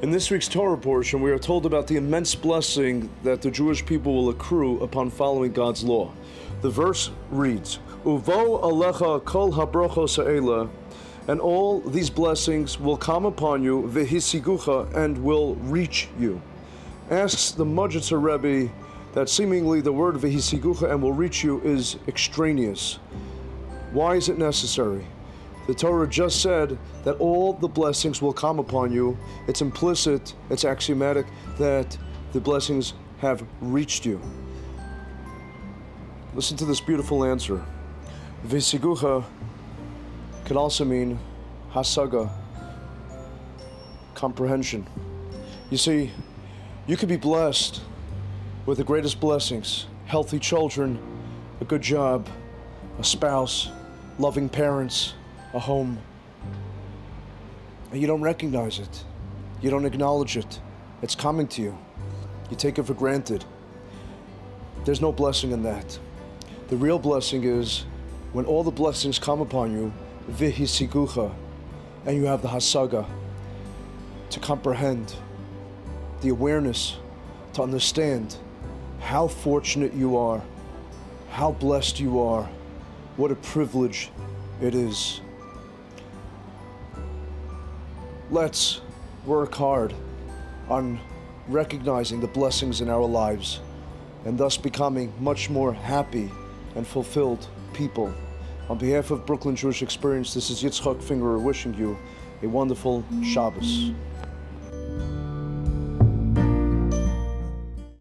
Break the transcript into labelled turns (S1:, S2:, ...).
S1: In this week's Torah portion, we are told about the immense blessing that the Jewish people will accrue upon following God's law. The verse reads, Uvo alecha kol habrachos ha'ela, and all these blessings will come upon you, vehisigucha, and will reach you. Asks the Modzitzer Rebbe that seemingly the word vehisigucha and will reach you is extraneous. Why is it necessary? The Torah just said that all the blessings will come upon you. It's implicit, it's axiomatic that the blessings have reached you. Listen to this beautiful answer. Visigucha could also mean hasaga, comprehension. You see, you could be blessed with the greatest blessings healthy children, a good job, a spouse, loving parents, a home. And you don't recognize it, you don't acknowledge it. It's coming to you, you take it for granted. There's no blessing in that. The real blessing is when all the blessings come upon you, vihisigucha, and you have the hasaga to comprehend, the awareness to understand how fortunate you are, how blessed you are, what a privilege it is. Let's work hard on recognizing the blessings in our lives and thus becoming much more happy and fulfilled people. On behalf of Brooklyn Jewish Experience, this is Yitzchak Fingerer wishing you a wonderful Shabbos.